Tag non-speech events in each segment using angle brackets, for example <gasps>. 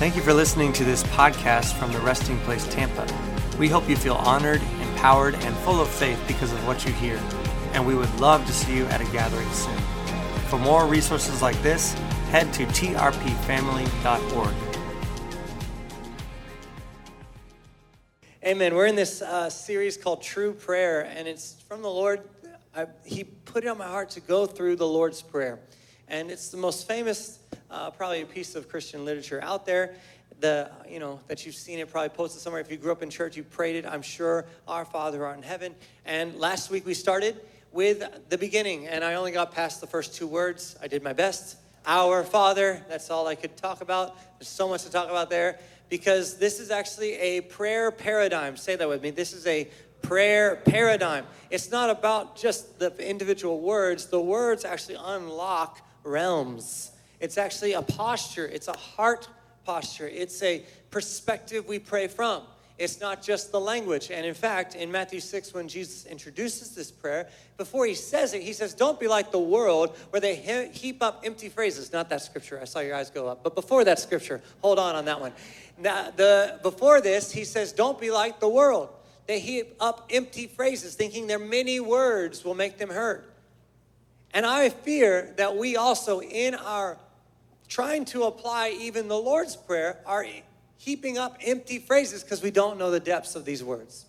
Thank you for listening to this podcast from the Resting Place Tampa. We hope you feel honored, empowered, and full of faith because of what you hear. And we would love to see you at a gathering soon. For more resources like this, head to trpfamily.org. Amen. We're in this uh, series called True Prayer, and it's from the Lord. I, he put it on my heart to go through the Lord's Prayer. And it's the most famous, uh, probably, a piece of Christian literature out there. The, you know, that you've seen it probably posted somewhere. If you grew up in church, you prayed it, I'm sure, Our Father art in heaven. And last week we started with the beginning, and I only got past the first two words. I did my best. Our Father, that's all I could talk about. There's so much to talk about there because this is actually a prayer paradigm. Say that with me. This is a prayer paradigm. It's not about just the individual words, the words actually unlock realms. It's actually a posture, it's a heart posture, it's a perspective we pray from. It's not just the language. And in fact, in Matthew 6, when Jesus introduces this prayer, before he says it, he says, Don't be like the world where they heap up empty phrases. Not that scripture. I saw your eyes go up. But before that scripture, hold on on that one. Now, the, before this, he says, Don't be like the world. They heap up empty phrases, thinking their many words will make them heard. And I fear that we also, in our trying to apply even the Lord's Prayer, are heaping up empty phrases because we don't know the depths of these words.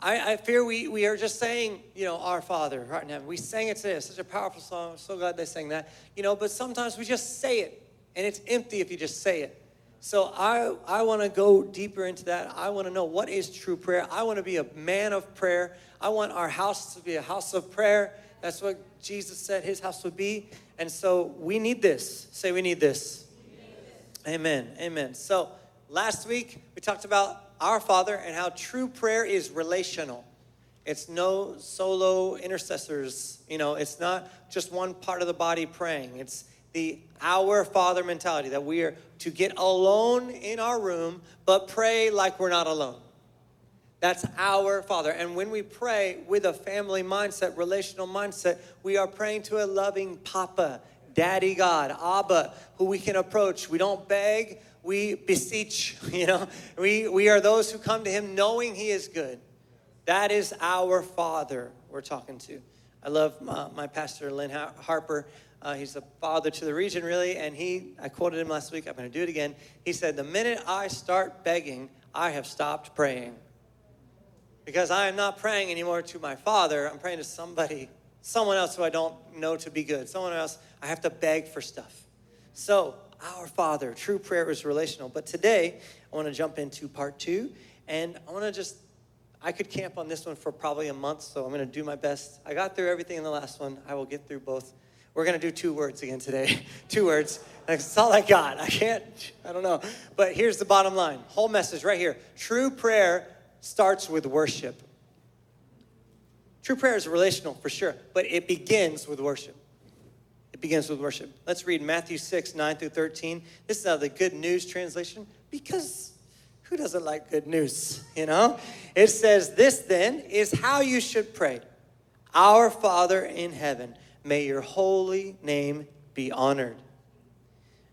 I, I, fear we, we are just saying, you know, Our Father, right now. We sang it today. It's such a powerful song. I'm so glad they sang that. You know, but sometimes we just say it, and it's empty if you just say it. So I, I want to go deeper into that. I want to know what is true prayer. I want to be a man of prayer. I want our house to be a house of prayer. That's what Jesus said his house would be. And so we need this. Say, we need this. Amen. Amen. So last week we talked about our Father and how true prayer is relational. It's no solo intercessors. You know, it's not just one part of the body praying. It's the our Father mentality that we are to get alone in our room, but pray like we're not alone. That's our Father. And when we pray with a family mindset, relational mindset, we are praying to a loving Papa Daddy God, Abba, who we can approach. We don't beg, we beseech, <laughs> you know. We, we are those who come to Him knowing He is good. That is our Father we're talking to. I love my, my pastor, Lynn Harper. Uh, he's the father to the region, really, and he, I quoted him last week, I'm going to do it again. He said, The minute I start begging, I have stopped praying. Because I am not praying anymore to my father, I'm praying to somebody someone else who I don't know to be good, someone else I have to beg for stuff. So, our Father, true prayer is relational. But today, I want to jump into part two, and I want to just, I could camp on this one for probably a month, so I'm going to do my best. I got through everything in the last one, I will get through both. We're going to do two words again today. <laughs> two words. That's all I got. I can't, I don't know. But here's the bottom line whole message right here. True prayer starts with worship. True prayer is relational for sure, but it begins with worship. It begins with worship. Let's read Matthew 6, 9 through 13. This is out the Good News translation because who doesn't like good news, <laughs> you know? It says, This then is how you should pray Our Father in heaven, may your holy name be honored.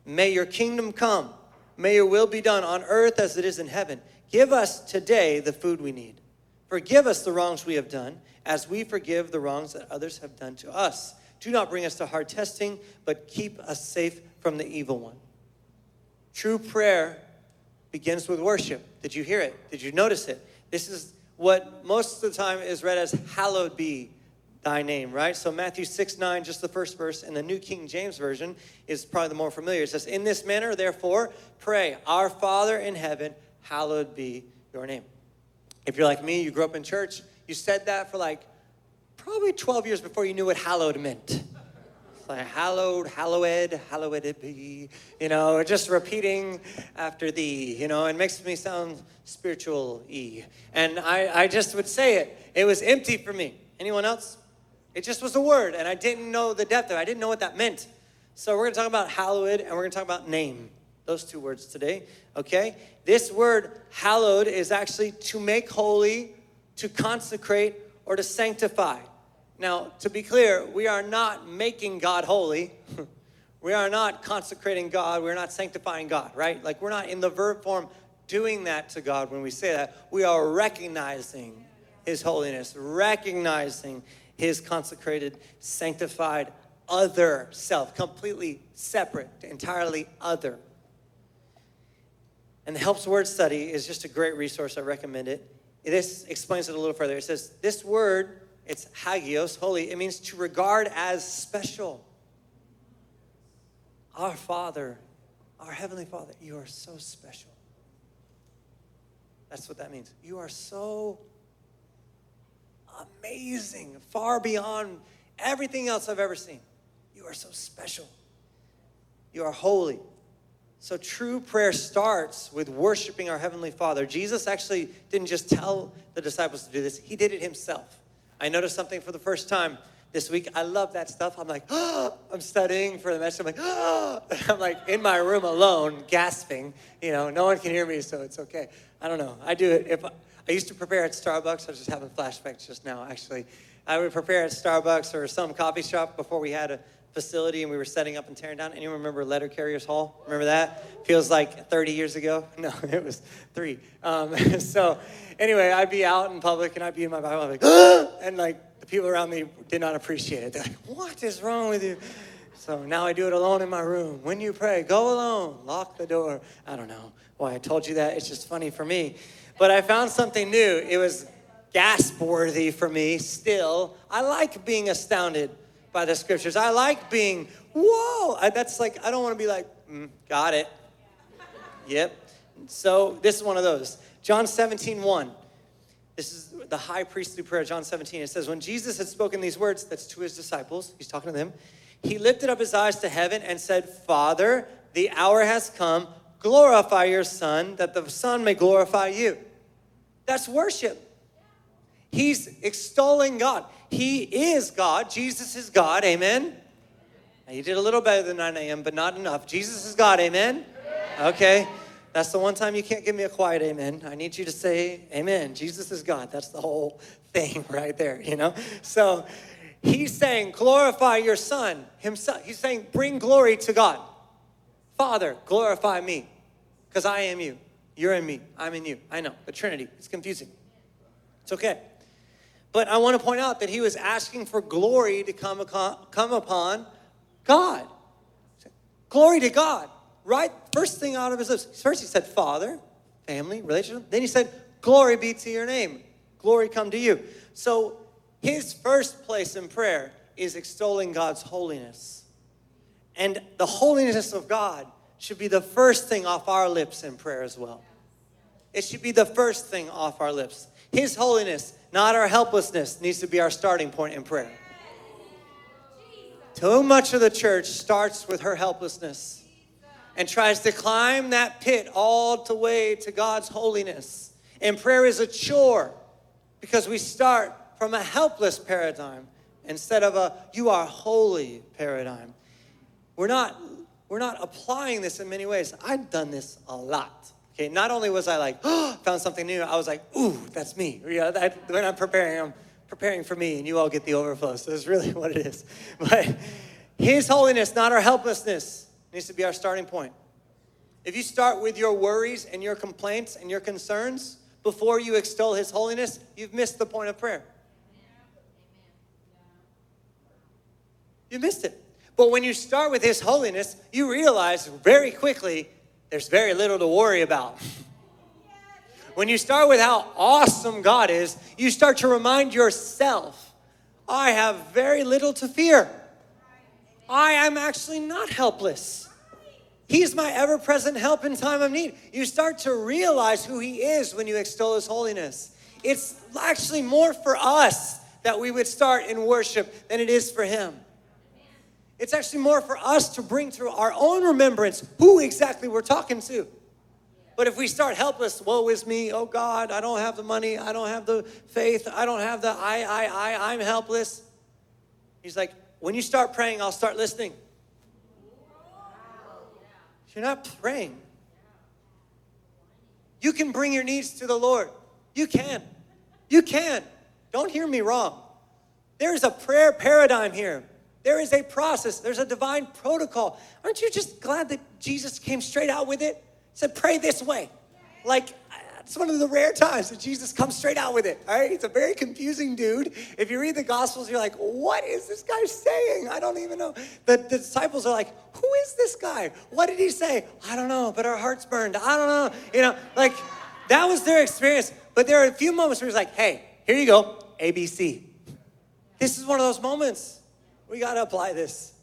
May your kingdom come. May your will be done on earth as it is in heaven. Give us today the food we need. Forgive us the wrongs we have done as we forgive the wrongs that others have done to us. Do not bring us to hard testing, but keep us safe from the evil one. True prayer begins with worship. Did you hear it? Did you notice it? This is what most of the time is read as hallowed be thy name, right? So Matthew 6 9, just the first verse, in the New King James Version is probably the more familiar. It says, In this manner, therefore, pray, Our Father in heaven, hallowed be your name. If you're like me, you grew up in church, you said that for like probably 12 years before you knew what hallowed meant. It's like hallowed, hallowed, hallowed it be, you know, just repeating after thee, you know, it makes me sound spiritual y. And I, I just would say it. It was empty for me. Anyone else? It just was a word, and I didn't know the depth of it. I didn't know what that meant. So we're gonna talk about hallowed and we're gonna talk about name. Those two words today, okay? This word hallowed is actually to make holy to consecrate, or to sanctify. Now, to be clear, we are not making God holy. <laughs> We are not consecrating God. We're not sanctifying God, right? Like we're not in the verb form doing that to God when we say that. We are recognizing His holiness, recognizing His consecrated, sanctified other self, completely separate, entirely other. And the Helps Word Study is just a great resource. I recommend it. This explains it a little further. It says, This word, it's hagios, holy, it means to regard as special. Our Father, our Heavenly Father, you are so special. That's what that means. You are so amazing, far beyond everything else I've ever seen. You are so special. You are holy. So, true prayer starts with worshiping our Heavenly Father. Jesus actually didn't just tell the disciples to do this, He did it Himself. I noticed something for the first time this week. I love that stuff. I'm like, oh, I'm studying for the message. I'm like, oh, <laughs> I'm like in my room alone, gasping. You know, no one can hear me, so it's okay. I don't know. I do it if I, I used to prepare at Starbucks. I was just having flashbacks just now, actually. I would prepare at Starbucks or some coffee shop before we had a facility and we were setting up and tearing down. Anyone remember Letter Carriers Hall? Remember that? Feels like 30 years ago. <laughs> No, it was three. Um, <laughs> so anyway, I'd be out in public and I'd be in my Bible. Like, <gasps> and like the people around me did not appreciate it. They're like, what is wrong with you? So now I do it alone in my room. When you pray, go alone, lock the door. I don't know why I told you that. It's just funny for me. But I found something new. It was gasp worthy for me still. I like being astounded by the scriptures. I like being, whoa. I, that's like, I don't want to be like, mm, got it. Yep. So this is one of those. John 17, 1. This is the high priestly prayer, John 17. It says, When Jesus had spoken these words, that's to his disciples, he's talking to them, he lifted up his eyes to heaven and said, Father, the hour has come. Glorify your Son, that the Son may glorify you. That's worship. He's extolling God. He is God. Jesus is God. Amen. You did a little better than 9 a.m., but not enough. Jesus is God. Amen. Okay. That's the one time you can't give me a quiet amen. I need you to say amen. Jesus is God. That's the whole thing <laughs> right there, you know? So he's saying, glorify your son himself. He's saying, bring glory to God. Father, glorify me because I am you. You're in me. I'm in you. I know. The Trinity. It's confusing. It's okay. But I want to point out that he was asking for glory to come, come upon God. Glory to God, right? First thing out of his lips. First he said, Father, family, relationship. Then he said, Glory be to your name. Glory come to you. So his first place in prayer is extolling God's holiness. And the holiness of God should be the first thing off our lips in prayer as well. It should be the first thing off our lips. His holiness not our helplessness, needs to be our starting point in prayer. Too much of the church starts with her helplessness and tries to climb that pit all the way to God's holiness. And prayer is a chore because we start from a helpless paradigm instead of a you are holy paradigm. We're not we're not applying this in many ways. I've done this a lot. Okay, not only was I like, oh, <gasps> found something new, I was like, ooh, that's me. Yeah, that, when I'm preparing, I'm preparing for me, and you all get the overflow. So that's really <laughs> what it is. But His holiness, not our helplessness, needs to be our starting point. If you start with your worries and your complaints and your concerns before you extol His holiness, you've missed the point of prayer. You missed it. But when you start with His holiness, you realize very quickly there's very little to worry about. When you start with how awesome God is, you start to remind yourself, I have very little to fear. I am actually not helpless. He's my ever present help in time of need. You start to realize who He is when you extol His holiness. It's actually more for us that we would start in worship than it is for Him. It's actually more for us to bring through our own remembrance who exactly we're talking to. But if we start helpless, woe is me, oh God, I don't have the money, I don't have the faith, I don't have the I, I, I, I'm helpless. He's like, when you start praying, I'll start listening. You're not praying. You can bring your needs to the Lord. You can. You can. Don't hear me wrong. There's a prayer paradigm here There is a process, there's a divine protocol. Aren't you just glad that Jesus came straight out with it? Said, pray this way. Like, it's one of the rare times that Jesus comes straight out with it. All right, he's a very confusing dude. If you read the Gospels, you're like, what is this guy saying? I don't even know. The, the disciples are like, who is this guy? What did he say? I don't know, but our hearts burned. I don't know. You know, like that was their experience. But there are a few moments where he's like, hey, here you go, ABC. This is one of those moments. We got to apply this.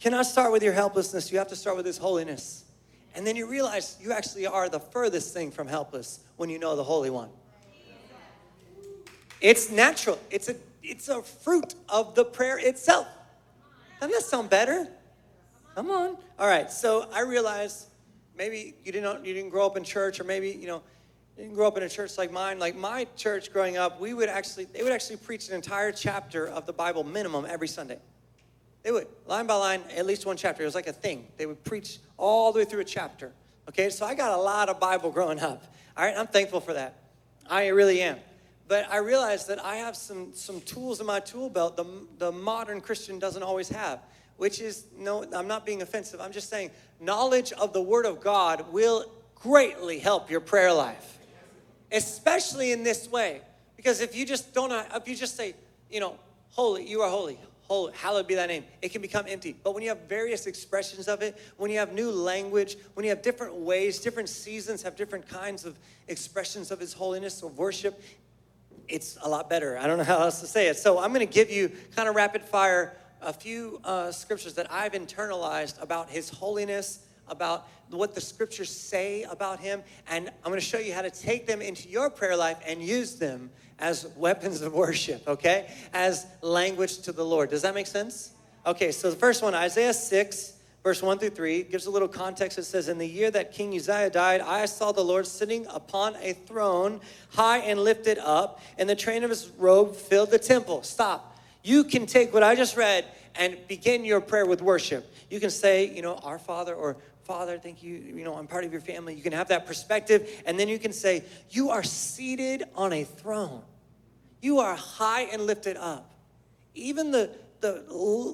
Cannot start with your helplessness. You have to start with his holiness. And then you realize you actually are the furthest thing from helpless when you know the Holy One. It's natural. It's a it's a fruit of the prayer itself. Doesn't that sound better? Come on. All right. So I realize maybe you didn't you didn't grow up in church, or maybe you know you didn't grow up in a church like mine. Like my church growing up, we would actually they would actually preach an entire chapter of the Bible minimum every Sunday. They would, line by line, at least one chapter. It was like a thing. They would preach all the way through a chapter. Okay, so I got a lot of Bible growing up. All right, I'm thankful for that. I really am. But I realized that I have some, some tools in my tool belt the, the modern Christian doesn't always have, which is no, I'm not being offensive. I'm just saying knowledge of the Word of God will greatly help your prayer life, especially in this way. Because if you just don't, if you just say, you know, holy, you are holy, holy, hallowed be thy name. It can become empty. But when you have various expressions of it, when you have new language, when you have different ways, different seasons have different kinds of expressions of his holiness or worship, it's a lot better. I don't know how else to say it. So I'm going to give you kind of rapid fire a few uh, scriptures that I've internalized about his holiness, about what the scriptures say about him, and I'm going to show you how to take them into your prayer life and use them as weapons of worship, okay? As language to the Lord. Does that make sense? Okay, so the first one, Isaiah 6, verse 1 through 3, gives a little context. It says, In the year that King Uzziah died, I saw the Lord sitting upon a throne, high and lifted up, and the train of his robe filled the temple. Stop. You can take what I just read and begin your prayer with worship. You can say, you know, Our Father, or Father, thank you, you know, I'm part of your family. You can have that perspective, and then you can say, You are seated on a throne. You are high and lifted up. Even the, the,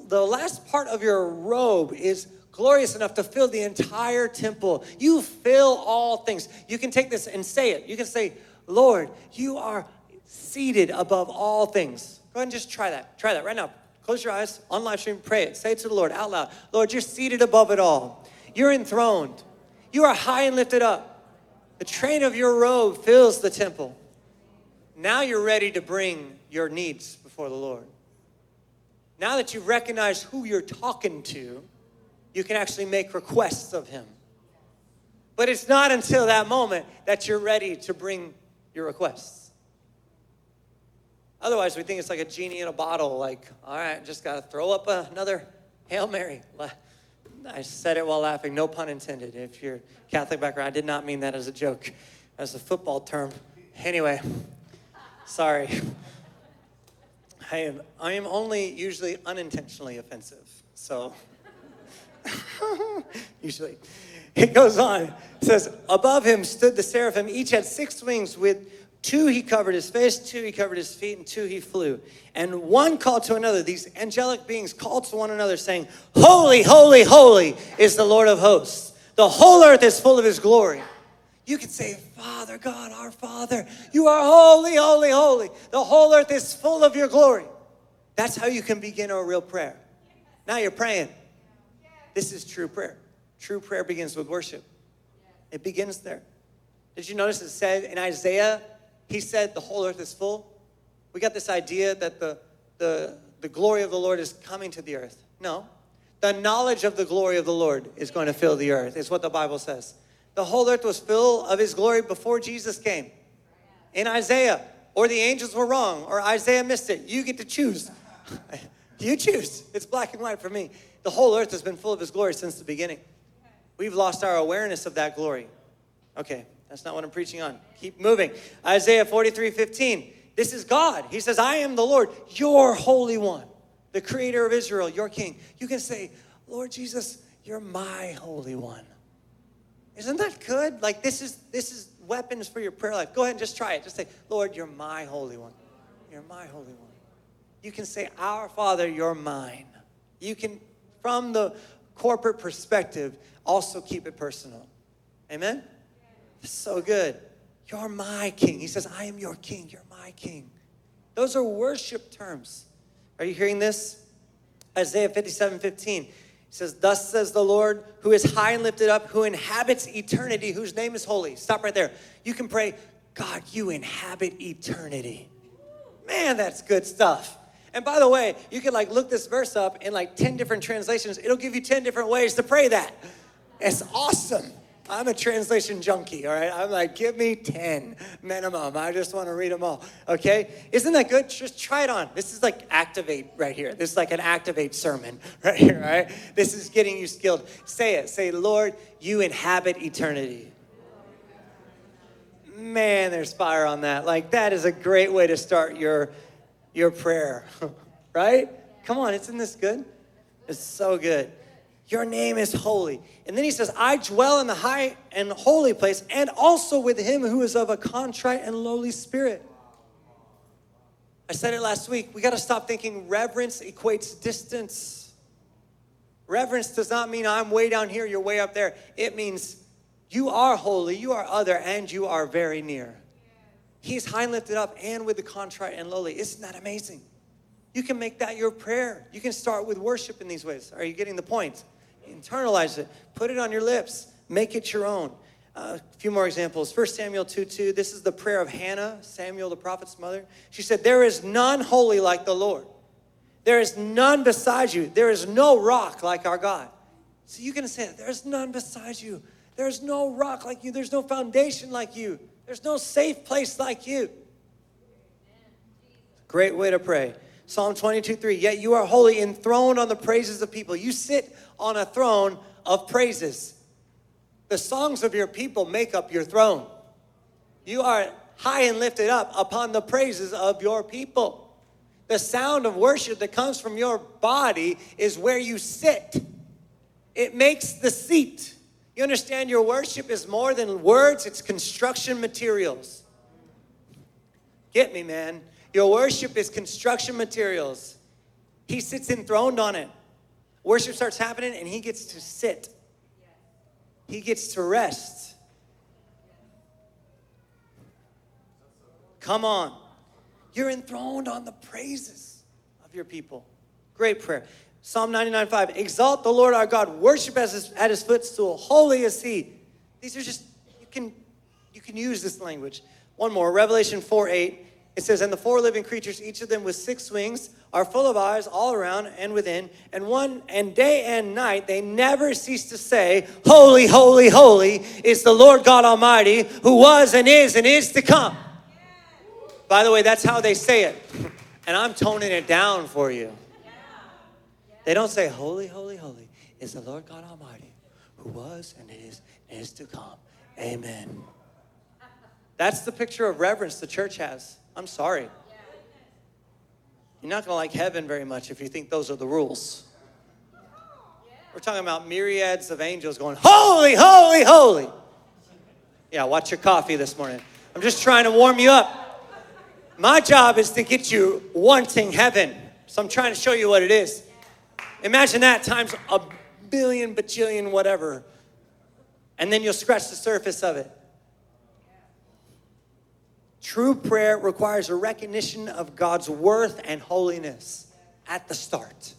the last part of your robe is glorious enough to fill the entire temple. You fill all things. You can take this and say it. You can say, Lord, you are seated above all things. Go ahead and just try that. Try that right now. Close your eyes on live stream. Pray it. Say it to the Lord out loud. Lord, you're seated above it all. You're enthroned. You are high and lifted up. The train of your robe fills the temple. Now you're ready to bring your needs before the Lord. Now that you've recognized who you're talking to, you can actually make requests of Him. But it's not until that moment that you're ready to bring your requests. Otherwise, we think it's like a genie in a bottle, like, all right, just got to throw up another Hail Mary. I said it while laughing, no pun intended. If you're Catholic background, I did not mean that as a joke, as a football term. Anyway, Sorry. I am, I am only usually unintentionally offensive. So, <laughs> usually. It goes on. It says, Above him stood the seraphim. Each had six wings. With two he covered his face, two he covered his feet, and two he flew. And one called to another. These angelic beings called to one another, saying, Holy, holy, holy is the Lord of hosts. The whole earth is full of his glory. You can say, Father God, our Father, you are holy, holy, holy. The whole earth is full of your glory. That's how you can begin a real prayer. Now you're praying. This is true prayer. True prayer begins with worship. It begins there. Did you notice it said in Isaiah, he said the whole earth is full? We got this idea that the, the, the glory of the Lord is coming to the earth. No. The knowledge of the glory of the Lord is going to fill the earth, is what the Bible says. The whole earth was full of his glory before Jesus came. In Isaiah, or the angels were wrong, or Isaiah missed it. You get to choose. <laughs> you choose. It's black and white for me. The whole earth has been full of his glory since the beginning. We've lost our awareness of that glory. Okay, that's not what I'm preaching on. Keep moving. Isaiah 43 15. This is God. He says, I am the Lord, your Holy One, the Creator of Israel, your King. You can say, Lord Jesus, you're my Holy One. Isn't that good? Like this is this is weapons for your prayer life. Go ahead and just try it. Just say, Lord, you're my holy one. You're my holy one. You can say, Our Father, you're mine. You can, from the corporate perspective, also keep it personal. Amen? So good. You're my king. He says, I am your king. You're my king. Those are worship terms. Are you hearing this? Isaiah 57 15. He says, Thus says the Lord, who is high and lifted up, who inhabits eternity, whose name is holy. Stop right there. You can pray, God, you inhabit eternity. Man, that's good stuff. And by the way, you can like look this verse up in like 10 different translations. It'll give you 10 different ways to pray that. It's awesome. I'm a translation junkie, all right? I'm like, give me 10 minimum. I just want to read them all, okay? Isn't that good? Just try it on. This is like activate right here. This is like an activate sermon <laughs> right here, all right? This is getting you skilled. Say it. Say, Lord, you inhabit eternity. Man, there's fire on that. Like, that is a great way to start your, your prayer, <laughs> right? Come on, isn't this good? It's so good. Your name is holy. And then he says, I dwell in the high and holy place, and also with him who is of a contrite and lowly spirit. I said it last week. We got to stop thinking reverence equates distance. Reverence does not mean I'm way down here, you're way up there. It means you are holy, you are other, and you are very near. He's high and lifted up and with the contrite and lowly. Isn't that amazing? You can make that your prayer. You can start with worship in these ways. Are you getting the point? Internalize it, put it on your lips, make it your own. Uh, a few more examples. 1 Samuel 2 2, this is the prayer of Hannah, Samuel, the prophet's mother. She said, There is none holy like the Lord. There is none beside you. There is no rock like our God. So you can say, There's none beside you. There's no rock like you. There's no foundation like you. There's no safe place like you. Great way to pray. Psalm 22 3, Yet you are holy, enthroned on the praises of people. You sit on a throne of praises. The songs of your people make up your throne. You are high and lifted up upon the praises of your people. The sound of worship that comes from your body is where you sit, it makes the seat. You understand your worship is more than words, it's construction materials. Get me, man. Your worship is construction materials. He sits enthroned on it. Worship starts happening and he gets to sit, he gets to rest. Come on. You're enthroned on the praises of your people. Great prayer. Psalm 99 5. Exalt the Lord our God. Worship at his, at his footstool. Holy is he. These are just, you can, you can use this language. One more. Revelation 4 8. It says, And the four living creatures, each of them with six wings, are full of eyes all around and within, and one and day and night they never cease to say, Holy, holy, holy is the Lord God Almighty, who was and is and is to come. By the way, that's how they say it. <laughs> And I'm toning it down for you. They don't say, Holy, holy, holy is the Lord God Almighty, who was and is and is to come. Amen. That's the picture of reverence the church has. I'm sorry. You're not going to like heaven very much if you think those are the rules. We're talking about myriads of angels going, Holy, holy, holy. Yeah, watch your coffee this morning. I'm just trying to warm you up. My job is to get you wanting heaven. So I'm trying to show you what it is. Imagine that times a billion, bajillion, whatever. And then you'll scratch the surface of it. True prayer requires a recognition of God's worth and holiness at the start.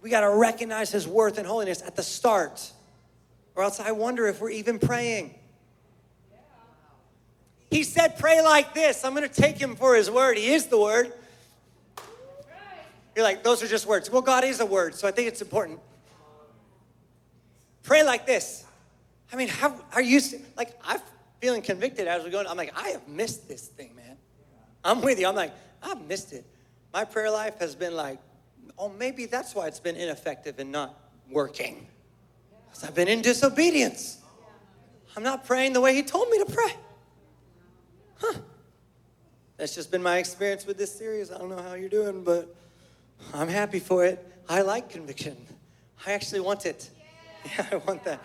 We got to recognize His worth and holiness at the start, or else I wonder if we're even praying. He said, Pray like this. I'm going to take Him for His word. He is the word. You're like, Those are just words. Well, God is a word, so I think it's important. Pray like this. I mean, how are you, like, I've feeling convicted as we're going. I'm like, I have missed this thing, man. I'm with you. I'm like, I've missed it. My prayer life has been like, oh, maybe that's why it's been ineffective and not working. Because I've been in disobedience. I'm not praying the way He told me to pray. Huh. That's just been my experience with this series. I don't know how you're doing, but I'm happy for it. I like conviction. I actually want it. <laughs> Yeah, I want that.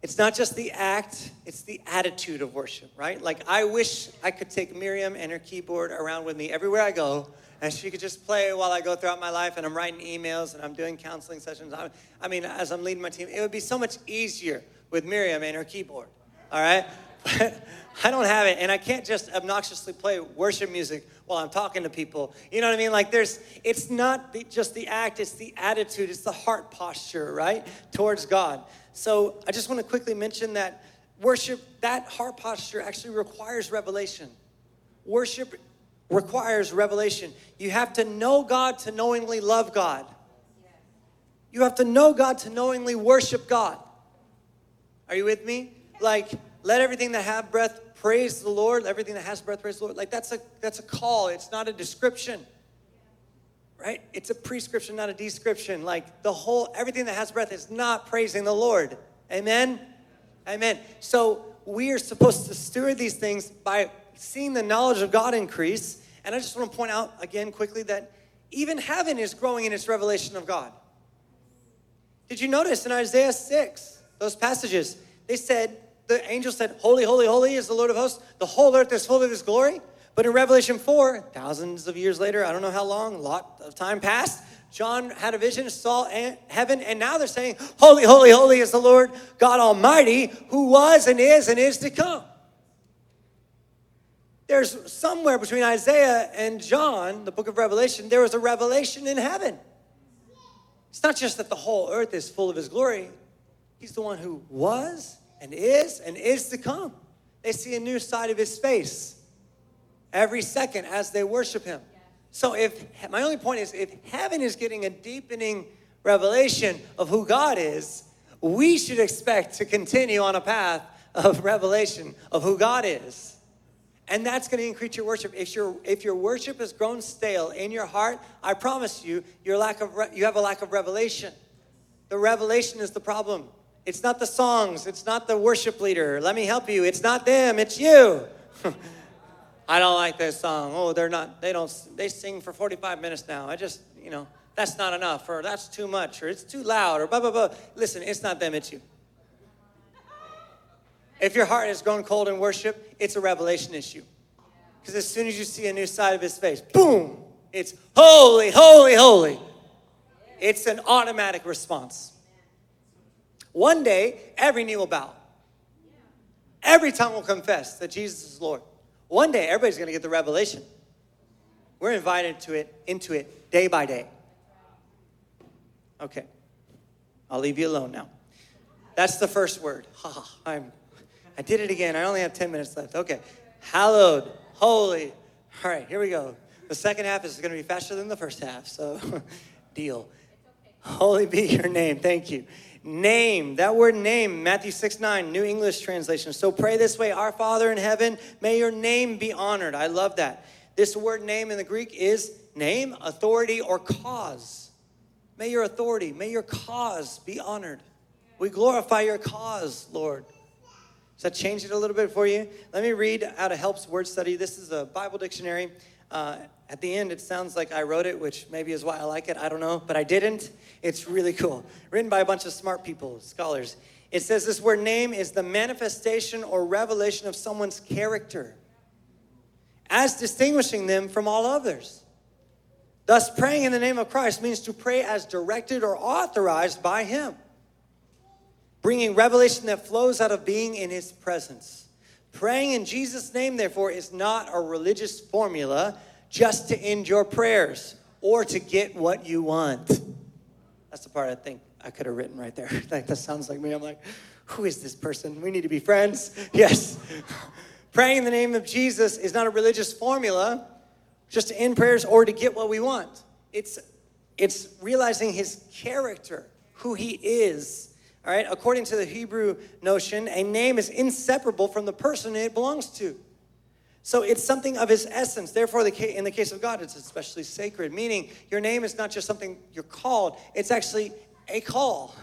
It's not just the act, it's the attitude of worship, right? Like, I wish I could take Miriam and her keyboard around with me everywhere I go, and she could just play while I go throughout my life and I'm writing emails and I'm doing counseling sessions. I, I mean, as I'm leading my team, it would be so much easier with Miriam and her keyboard, all right? But <laughs> I don't have it, and I can't just obnoxiously play worship music while I'm talking to people. You know what I mean? Like, there's, it's not the, just the act, it's the attitude, it's the heart posture, right, towards God. So I just want to quickly mention that worship, that heart posture actually requires revelation. Worship requires revelation. You have to know God to knowingly love God. You have to know God to knowingly worship God. Are you with me? Like, let everything that have breath praise the Lord. Everything that has breath praise the Lord. Like that's a that's a call. It's not a description. Right? It's a prescription, not a description. Like the whole everything that has breath is not praising the Lord. Amen. Amen. So we are supposed to steward these things by seeing the knowledge of God increase. And I just want to point out again quickly that even heaven is growing in its revelation of God. Did you notice in Isaiah 6, those passages, they said, the angel said, Holy, holy, holy is the Lord of hosts. The whole earth is full of his glory. But in Revelation 4, thousands of years later, I don't know how long, a lot of time passed, John had a vision, saw heaven, and now they're saying, Holy, holy, holy is the Lord God Almighty, who was and is and is to come. There's somewhere between Isaiah and John, the book of Revelation, there was a revelation in heaven. It's not just that the whole earth is full of his glory, he's the one who was and is and is to come. They see a new side of his face every second as they worship him. So if my only point is if heaven is getting a deepening revelation of who God is, we should expect to continue on a path of <laughs> revelation of who God is. And that's going to increase your worship. If your if your worship has grown stale in your heart, I promise you, your lack of re- you have a lack of revelation. The revelation is the problem. It's not the songs, it's not the worship leader. Let me help you. It's not them, it's you. <laughs> I don't like this song. Oh, they're not, they don't, they sing for 45 minutes now. I just, you know, that's not enough, or that's too much, or it's too loud, or blah, blah, blah. Listen, it's not them, it's you. If your heart has grown cold in worship, it's a revelation issue. Because as soon as you see a new side of his face, boom, it's holy, holy, holy. It's an automatic response. One day, every knee will bow. Every tongue will confess that Jesus is Lord. One day, everybody's going to get the revelation. We're invited to it, into it day by day. Okay, I'll leave you alone now. That's the first word. <laughs> Ha, I'm, I did it again. I only have 10 minutes left. Okay, hallowed, holy. All right, here we go. The second half is going to be faster than the first half, so <laughs> deal. Holy be your name. Thank you. Name, that word name, Matthew 6 9, New English translation. So pray this way Our Father in heaven, may your name be honored. I love that. This word name in the Greek is name, authority, or cause. May your authority, may your cause be honored. We glorify your cause, Lord. Does that change it a little bit for you? Let me read out of Helps Word Study. This is a Bible dictionary. Uh, at the end, it sounds like I wrote it, which maybe is why I like it. I don't know, but I didn't. It's really cool. Written by a bunch of smart people, scholars. It says this word name is the manifestation or revelation of someone's character, as distinguishing them from all others. Thus, praying in the name of Christ means to pray as directed or authorized by Him, bringing revelation that flows out of being in His presence. Praying in Jesus' name, therefore, is not a religious formula just to end your prayers or to get what you want. That's the part I think I could have written right there. <laughs> like that sounds like me. I'm like, who is this person? We need to be friends. <laughs> Yes. Praying in the name of Jesus is not a religious formula just to end prayers or to get what we want. It's it's realizing his character, who he is. All right, according to the Hebrew notion, a name is inseparable from the person it belongs to. So it's something of his essence. Therefore, in the case of God, it's especially sacred, meaning your name is not just something you're called, it's actually a call.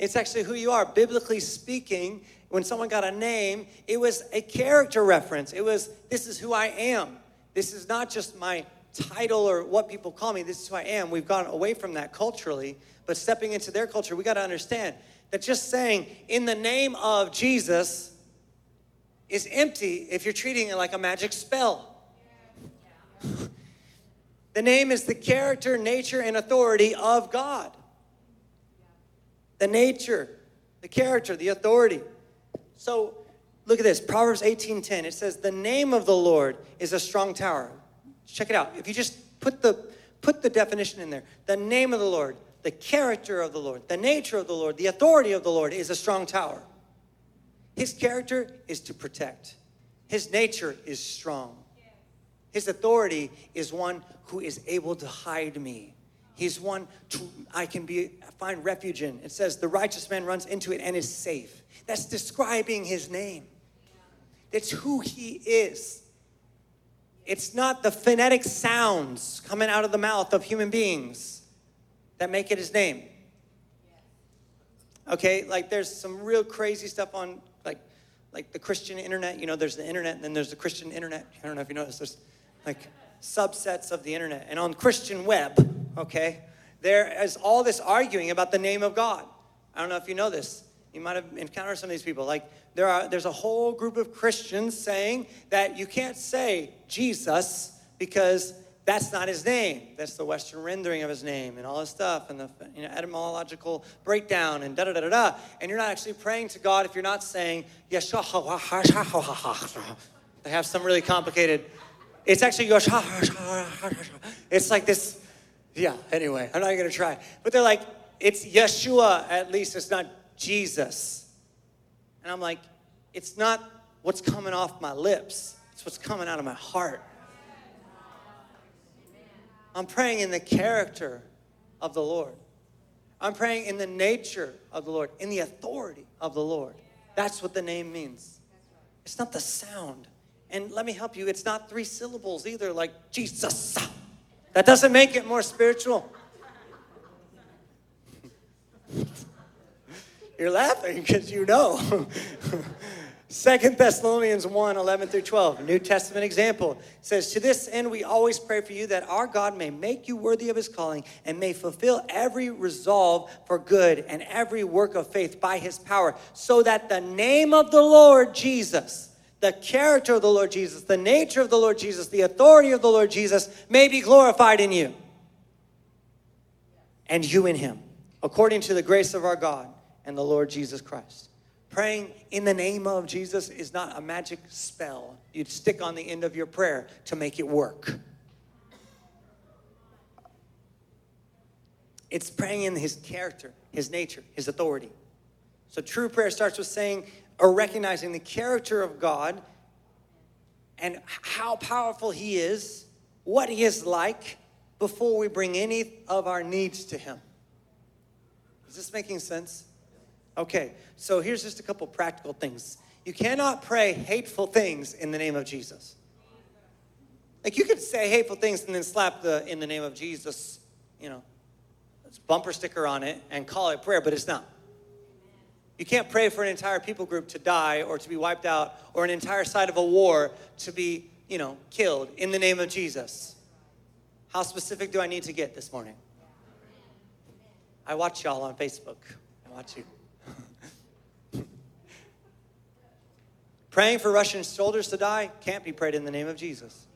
It's actually who you are. Biblically speaking, when someone got a name, it was a character reference. It was, this is who I am. This is not just my title or what people call me. This is who I am. We've gone away from that culturally, but stepping into their culture, we got to understand that just saying, in the name of Jesus, is empty if you're treating it like a magic spell. the name is the character, nature, and authority of God. The nature, the character, the authority. So look at this Proverbs 18:10. It says, The name of the Lord is a strong tower. Check it out. If you just put the put the definition in there, the name of the Lord, the character of the Lord, the nature of the Lord, the authority of the Lord is a strong tower. His character is to protect. His nature is strong. His authority is one who is able to hide me. He's one to, I can be find refuge in. It says the righteous man runs into it and is safe. That's describing his name. That's who he is. It's not the phonetic sounds coming out of the mouth of human beings that make it his name. Okay, like there's some real crazy stuff on like the Christian internet. You know, there's the internet and then there's the Christian internet. I don't know if you noticed. There's like subsets of the internet. And on Christian web, okay, there is all this arguing about the name of God. I don't know if you know this. You might have encountered some of these people. Like there are there's a whole group of Christians saying that you can't say Jesus because that's not his name. That's the Western rendering of his name and all this stuff and the you know, etymological breakdown and da da da da da. And you're not actually praying to God if you're not saying Yeshua. They have some really complicated. It's actually It's like this. Yeah. Anyway, I'm not gonna try. But they're like, it's Yeshua. At least it's not Jesus. And I'm like, it's not what's coming off my lips. It's what's coming out of my heart. I'm praying in the character of the Lord. I'm praying in the nature of the Lord, in the authority of the Lord. That's what the name means. It's not the sound. And let me help you, it's not three syllables either, like Jesus. That doesn't make it more spiritual. <laughs> You're laughing because you know. <laughs> Second Thessalonians 1 11 through 12, New Testament example says, To this end, we always pray for you that our God may make you worthy of his calling and may fulfill every resolve for good and every work of faith by his power, so that the name of the Lord Jesus, the character of the Lord Jesus, the nature of the Lord Jesus, the authority of the Lord Jesus may be glorified in you and you in him, according to the grace of our God and the Lord Jesus Christ. Praying in the name of Jesus is not a magic spell you'd stick on the end of your prayer to make it work. It's praying in his character, his nature, his authority. So true prayer starts with saying or recognizing the character of God and how powerful he is, what he is like, before we bring any of our needs to him. Is this making sense? Okay, so here's just a couple practical things. You cannot pray hateful things in the name of Jesus. Like you could say hateful things and then slap the in the name of Jesus, you know, bumper sticker on it and call it prayer, but it's not. You can't pray for an entire people group to die or to be wiped out or an entire side of a war to be, you know, killed in the name of Jesus. How specific do I need to get this morning? I watch y'all on Facebook. I watch you. Praying for Russian soldiers to die can't be prayed in the name of Jesus.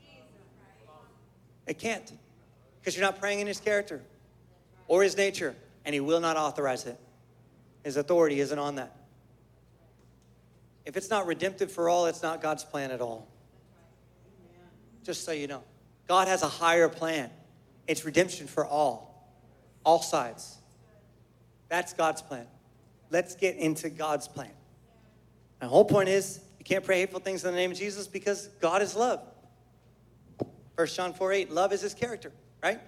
It can't. Because you're not praying in his character or his nature, and he will not authorize it. His authority isn't on that. If it's not redemptive for all, it's not God's plan at all. Just so you know. God has a higher plan. It's redemption for all, all sides. That's God's plan. Let's get into God's plan. My whole point is you can't pray hateful things in the name of Jesus because God is love. 1 John 4 8, love is his character, right?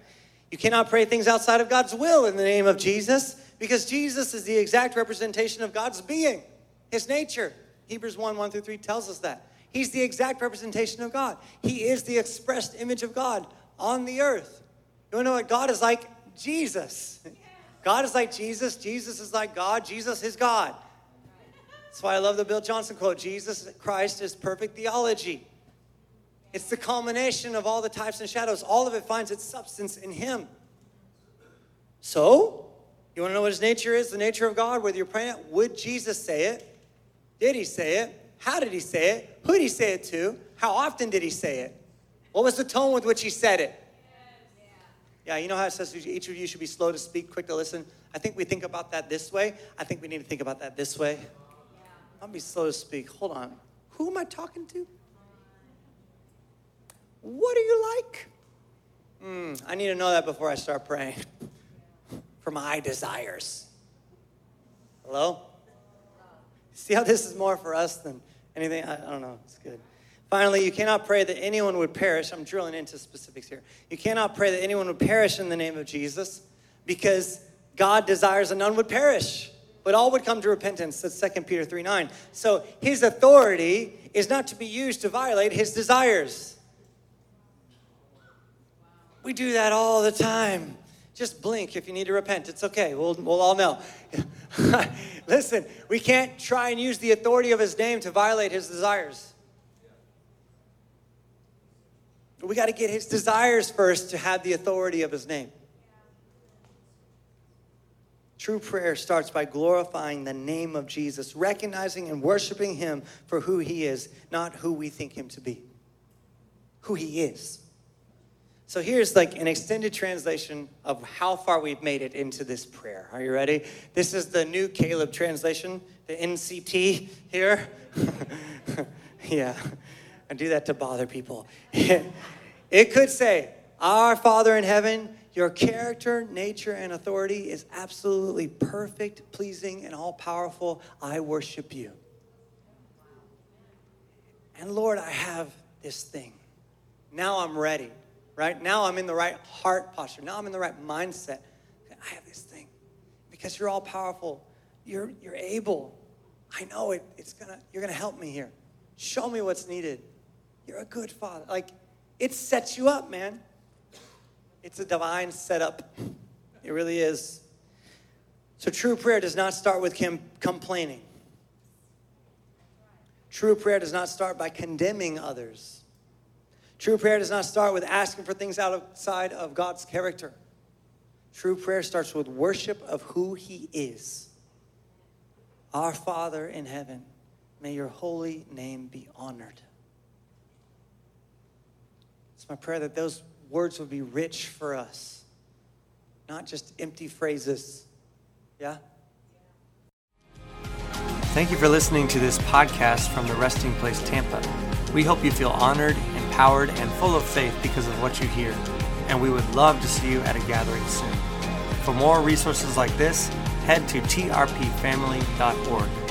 You cannot pray things outside of God's will in the name of Jesus because Jesus is the exact representation of God's being, his nature. Hebrews 1 1 through 3 tells us that. He's the exact representation of God. He is the expressed image of God on the earth. You want to know what God is like? Jesus. God is like Jesus. Jesus is like God. Jesus is God. That's why I love the Bill Johnson quote Jesus Christ is perfect theology. It's the culmination of all the types and shadows. All of it finds its substance in Him. So, You want to know what his nature is? The nature of God, whether you're praying it, would Jesus say it? Did he say it? How did he say it? Who did he say it to? How often did he say it? What was the tone with which he said it? Yeah, you know how it says each of you should be slow to speak, quick to listen? I think we think about that this way. I think we need to think about that this way. I'll be slow to speak. Hold on. Who am I talking to? What are you like? Mm, I need to know that before I start praying <laughs> for my desires. Hello? See how this is more for us than anything? I, I don't know. It's good. Finally, you cannot pray that anyone would perish. I'm drilling into specifics here. You cannot pray that anyone would perish in the name of Jesus because God desires that none would perish, but all would come to repentance. That's 2 Peter 3 9. So his authority is not to be used to violate his desires. We do that all the time. Just blink if you need to repent. It's okay. We'll, we'll all know. <laughs> Listen, we can't try and use the authority of his name to violate his desires. We got to get his desires first to have the authority of his name. True prayer starts by glorifying the name of Jesus, recognizing and worshiping him for who he is, not who we think him to be. Who he is. So here's like an extended translation of how far we've made it into this prayer. Are you ready? This is the new Caleb translation, the NCT here. <laughs> yeah, I do that to bother people. <laughs> it could say, Our Father in heaven, your character, nature, and authority is absolutely perfect, pleasing, and all powerful. I worship you. And Lord, I have this thing. Now I'm ready right? Now I'm in the right heart posture. Now I'm in the right mindset. I have this thing because you're all powerful. You're, you're able. I know it, it's gonna, you're gonna help me here. Show me what's needed. You're a good father. Like, it sets you up, man. It's a divine setup. It really is. So, true prayer does not start with com- complaining. True prayer does not start by condemning others. True prayer does not start with asking for things outside of God's character. True prayer starts with worship of who He is. Our Father in heaven, may your holy name be honored. It's my prayer that those words would be rich for us, not just empty phrases. Yeah? Thank you for listening to this podcast from the Resting Place Tampa. We hope you feel honored empowered, and full of faith because of what you hear. And we would love to see you at a gathering soon. For more resources like this, head to trpfamily.org.